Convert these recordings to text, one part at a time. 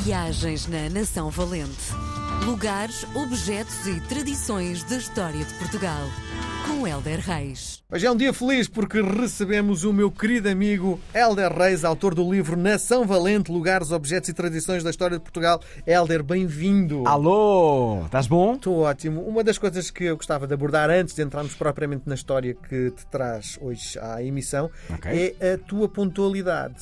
Viagens na Nação Valente. Lugares, objetos e tradições da história de Portugal. Com Helder Reis. Hoje é um dia feliz porque recebemos o meu querido amigo Helder Reis, autor do livro Nação Valente, Lugares, Objetos e Tradições da História de Portugal. Helder, bem-vindo. Alô, estás bom? Estou ótimo. Uma das coisas que eu gostava de abordar antes de entrarmos propriamente na história que te traz hoje à emissão Ok. é a tua pontualidade,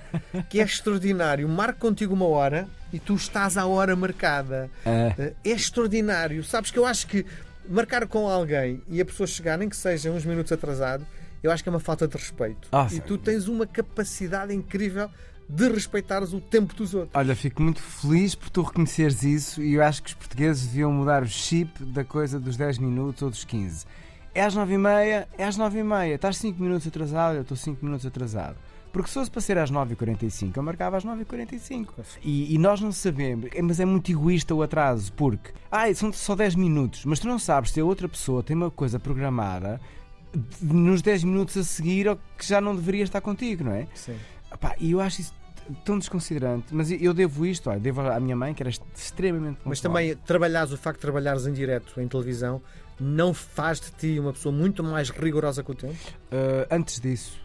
que é extraordinário. Marco contigo uma hora e tu estás à hora marcada. Ah. É extraordinário. Sabes que eu acho que marcar com alguém e a pessoa chegar, nem que seja uns minutos atrasado, eu acho que é uma falta de respeito. Ah, e tu tens uma capacidade incrível de respeitares o tempo dos outros. Olha, fico muito feliz por tu reconheceres isso e eu acho que os portugueses deviam mudar o chip da coisa dos 10 minutos ou dos 15. É às 9h30, é às 9h30. Estás 5 minutos atrasado, eu estou 5 minutos atrasado. Porque se fosse para ser às 9h45, eu marcava às 9h45. E, e nós não sabemos, é- mas é muito egoísta o atraso, porque ah, são só 10 minutos, mas tu não sabes se a outra pessoa tem uma coisa programada nos 10 minutos a seguir ou que já não deveria estar contigo, não é? Sim. E eu acho isso tão desconsiderante. Mas eu devo isto, olha, devo à minha mãe, que era extremamente Mas pontual. também trabalhares, o facto de trabalhares em direto em televisão não faz de ti uma pessoa muito mais rigorosa com o tempo? Uh, antes disso,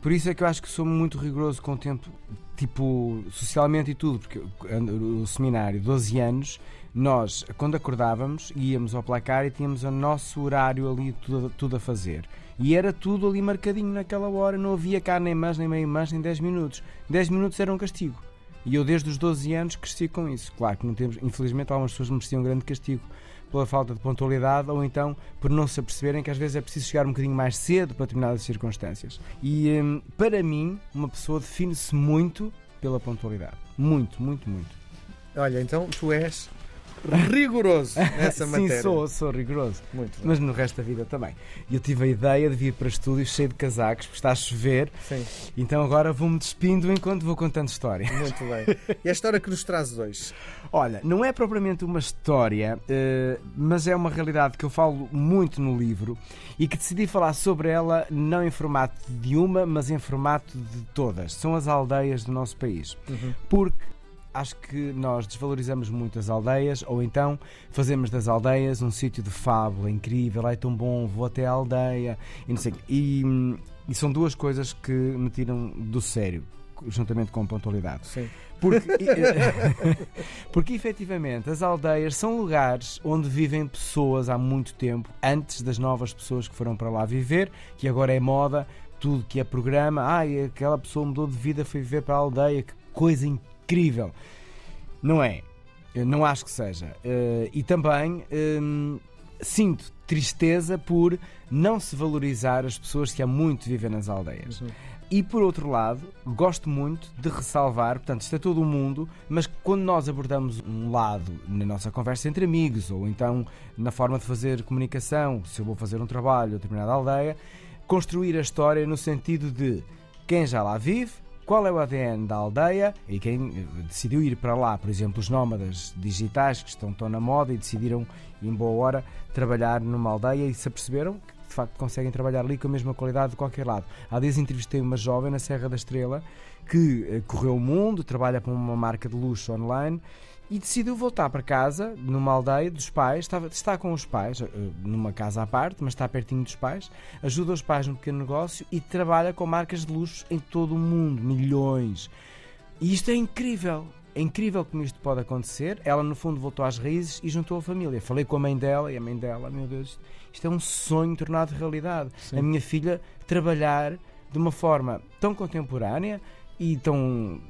por isso é que eu acho que sou muito rigoroso com o tempo, tipo, socialmente e tudo, porque o seminário, 12 anos, nós, quando acordávamos, íamos ao placar e tínhamos o nosso horário ali, tudo, tudo a fazer. E era tudo ali marcadinho naquela hora, não havia cá nem mais, nem meio mais, nem 10 minutos. 10 minutos era um castigo. E eu, desde os 12 anos, cresci com isso. Claro que não temos, infelizmente, algumas pessoas mereciam um grande castigo pela falta de pontualidade ou então por não se aperceberem que às vezes é preciso chegar um bocadinho mais cedo para determinadas circunstâncias. E hum, para mim, uma pessoa define-se muito pela pontualidade. Muito, muito, muito. Olha, então tu és rigoroso nessa Sim, matéria. sou, sou rigoroso. Muito bem. Mas no resto da vida também. Eu tive a ideia de vir para estúdios cheio de casacos, porque está a chover, Sim, então agora vou-me despindo enquanto vou contando história. muito bem. E a história que nos trazes hoje? Olha, não é propriamente uma história, eh, mas é uma realidade que eu falo muito no livro e que decidi falar sobre ela não em formato de uma, mas em formato de todas. São as aldeias do nosso país. Porque acho que nós desvalorizamos muito as aldeias ou então fazemos das aldeias um sítio de fábula incrível, é tão bom, vou até a aldeia e não sei. E, e são duas coisas que me tiram do sério, juntamente com a pontualidade. Sim. Porque, porque efetivamente as aldeias são lugares onde vivem pessoas há muito tempo, antes das novas pessoas que foram para lá viver, que agora é moda, tudo que é programa, ai, aquela pessoa mudou de vida, foi viver para a aldeia, que coisa incrível. Não é? Eu não acho que seja. Eh, e também hum, sinto tristeza por não se valorizar as pessoas que há muito vivem nas aldeias. E por outro lado, gosto muito de ressalvar, portanto, isto é todo o mundo, mas quando nós abordamos um lado na nossa conversa entre amigos, ou então na forma de fazer comunicação, se eu vou fazer um trabalho a determinada aldeia, construir a história no sentido de quem já lá vive, qual é o ADN da aldeia e quem eh, decidiu ir para lá, por exemplo, os nómadas digitais que estão tão na moda e decidiram, em boa hora, trabalhar numa aldeia e se aperceberam que de facto conseguem trabalhar ali com a mesma qualidade de qualquer lado. Há dias entrevistei uma jovem na Serra da Estrela que eh, correu o mundo, trabalha para uma marca de luxo online e decidiu voltar para casa, numa aldeia dos pais, estava, está com os pais, eh, numa casa à parte, mas está pertinho dos pais, ajuda os pais no pequeno negócio e trabalha com marcas de luxo em todo o mundo, milhões. E isto é incrível. É incrível como isto pode acontecer. Ela, no fundo, voltou às raízes e juntou a família. Falei com a mãe dela e a mãe dela, meu Deus, isto é um sonho tornado realidade. A minha filha trabalhar de uma forma tão contemporânea e tão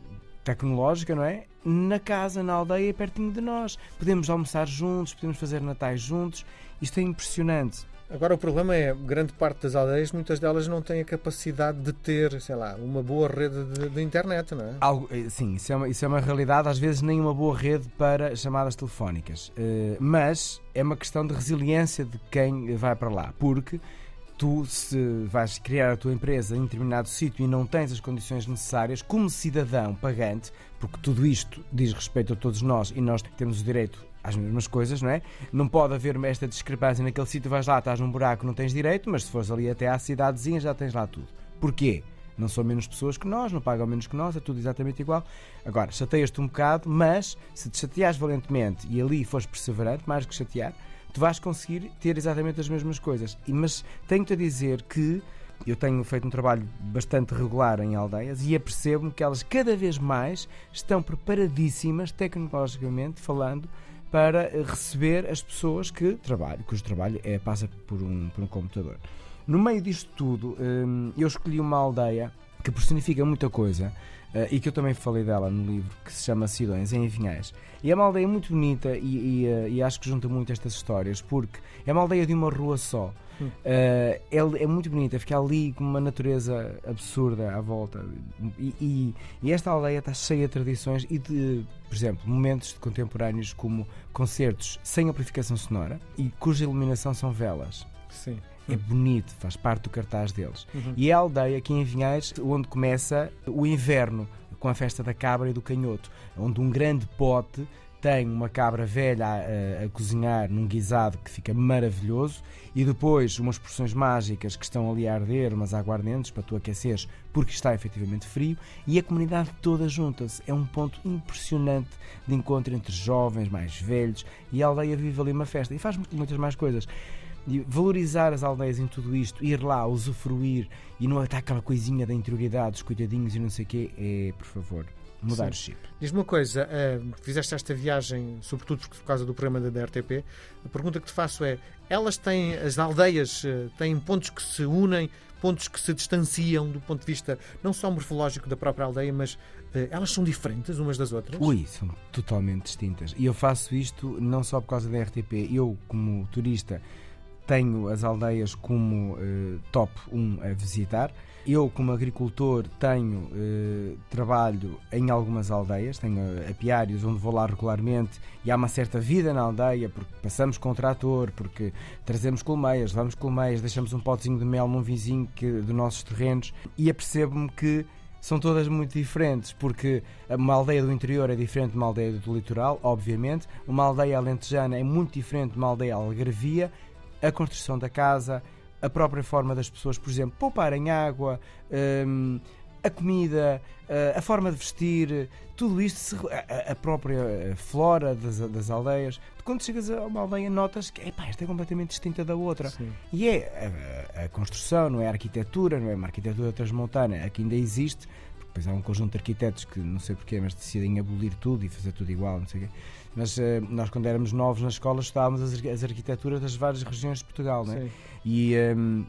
tecnológica, não é? Na casa, na aldeia, pertinho de nós. Podemos almoçar juntos, podemos fazer natais juntos. Isto é impressionante. Agora o problema é, grande parte das aldeias, muitas delas não têm a capacidade de ter, sei lá, uma boa rede de, de internet, não é? Algo, eh, sim, isso é, uma, isso é uma realidade, às vezes nem uma boa rede para chamadas telefónicas. Eh, mas é uma questão de resiliência de quem vai para lá, porque tu, se vais criar a tua empresa em determinado sítio e não tens as condições necessárias, como cidadão pagante, porque tudo isto diz respeito a todos nós e nós temos o direito às mesmas coisas, não é? Não pode haver esta discrepância naquele sítio, vais lá, estás num buraco, não tens direito, mas se fores ali até à cidadezinha já tens lá tudo. Porquê? Não são menos pessoas que nós, não pagam menos que nós, é tudo exatamente igual. Agora, chateias-te um bocado, mas se te chateares valentemente e ali fores perseverante, mais que chatear, tu vais conseguir ter exatamente as mesmas coisas. Mas tenho-te a dizer que eu tenho feito um trabalho bastante regular em aldeias e apercebo-me que elas cada vez mais estão preparadíssimas, tecnologicamente falando, para receber as pessoas que trabalham, cujo trabalho é, passa por um, por um computador. No meio disto tudo, hum, eu escolhi uma aldeia que personifica muita coisa uh, e que eu também falei dela no livro, que se chama Sidões, em Vinhais. E é uma aldeia muito bonita e, e, uh, e, acho que junta muito estas histórias, porque é uma aldeia de uma rua só. Uh, é, é, muito bonita, fica ali com uma natureza absurda à volta. E, e, e, esta aldeia está cheia de tradições e de, por exemplo, momentos contemporâneos como concertos sem amplificação sonora e cuja iluminação são velas. Sim. É bonito, faz parte do cartaz deles. Uhum. E é a aldeia aqui em Vinhais onde começa o inverno, com a festa da cabra e do canhoto, onde um grande pote tem uma cabra velha a, a, a, cozinhar num guisado que fica maravilhoso e depois umas porções mágicas que estão ali a arder, umas aguardentes para tu aqueceres porque está efetivamente frio e a comunidade toda junta-se. É um ponto impressionante de encontro entre jovens, mais velhos e a aldeia vive ali uma festa e faz muitas mais coisas de valorizar as aldeias em tudo isto, ir lá, usufruir e não estar aquela coisinha da interioridade, dos cuidadinhos e não sei o quê, é, por favor, mudar Sim. o chip. Diz-me uma coisa, uh, fizeste esta viagem, sobretudo por causa do programa da RTP, a pergunta que te faço é, elas têm, as aldeias uh, têm pontos que se unem, pontos que se distanciam do ponto de vista não só morfológico da própria aldeia, mas uh, elas são diferentes umas das outras? Ui, são totalmente distintas. E eu faço isto não só por causa da RTP, eu como turista tenho as aldeias como uh, top 1 a visitar. Eu, como agricultor, tenho uh, trabalho em algumas aldeias, tenho apiários onde vou lá regularmente e há uma certa vida na aldeia, porque passamos com trator, porque trazemos colmeias, levamos colmeias, deixamos um potezinho de mel num vizinho que, dos nossos terrenos e apercebo-me que são todas muito diferentes, porque uma aldeia do interior é diferente de uma aldeia do litoral, obviamente, uma aldeia alentejana é muito diferente de uma aldeia algarvia a construção da casa, a própria forma das pessoas, por exemplo, pouparem água, um, a comida, a forma de vestir, tudo isto, a, própria flora das, das, aldeias. Quando chegas a uma aldeia, notas que epá, esta é completamente distinta da outra. Sim. E é a, a, construção, não é a arquitetura, não é uma arquitetura transmontana, que ainda existe, depois há um conjunto de arquitetos que não sei porquê, mas decidem abolir tudo e fazer tudo igual, não sei o quê. Mas uh, nós, quando éramos novos na escola, estudávamos as, as arquiteturas das várias regiões de Portugal, não é? E um, ehm,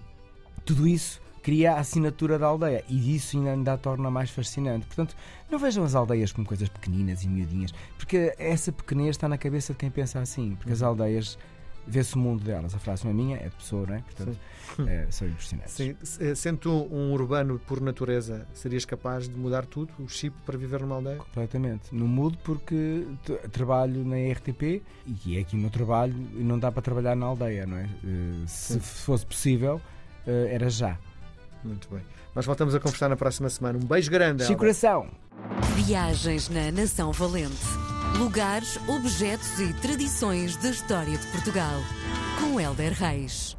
tudo isso cria a assinatura da aldeia e isso ainda, ainda a torna mais fascinante. Portanto, não vejam as aldeias como coisas pequeninas e miudinhas, porque essa pequenez está na cabeça de quem pensa assim, porque as uhum. aldeias vê-se o mundo delas. A frase não é minha, é de pessoa, não é? Portanto, é, são impressionantes. Sim. Eh, sendo tu um urbano por natureza, serias capaz de mudar tudo, o chip, para viver numa aldeia? Completamente. Não mudo porque trabalho na RTP e é aqui o meu trabalho e não dá para trabalhar na aldeia, não é? Eh, se Sim. fosse possível, era já. Muito bem. Nós voltamos a conversar na próxima semana. Um beijo grande. Chico coração. Viagens na Nação Valente. Lugares, objetos e tradições da história de Portugal. Com Helder Reis.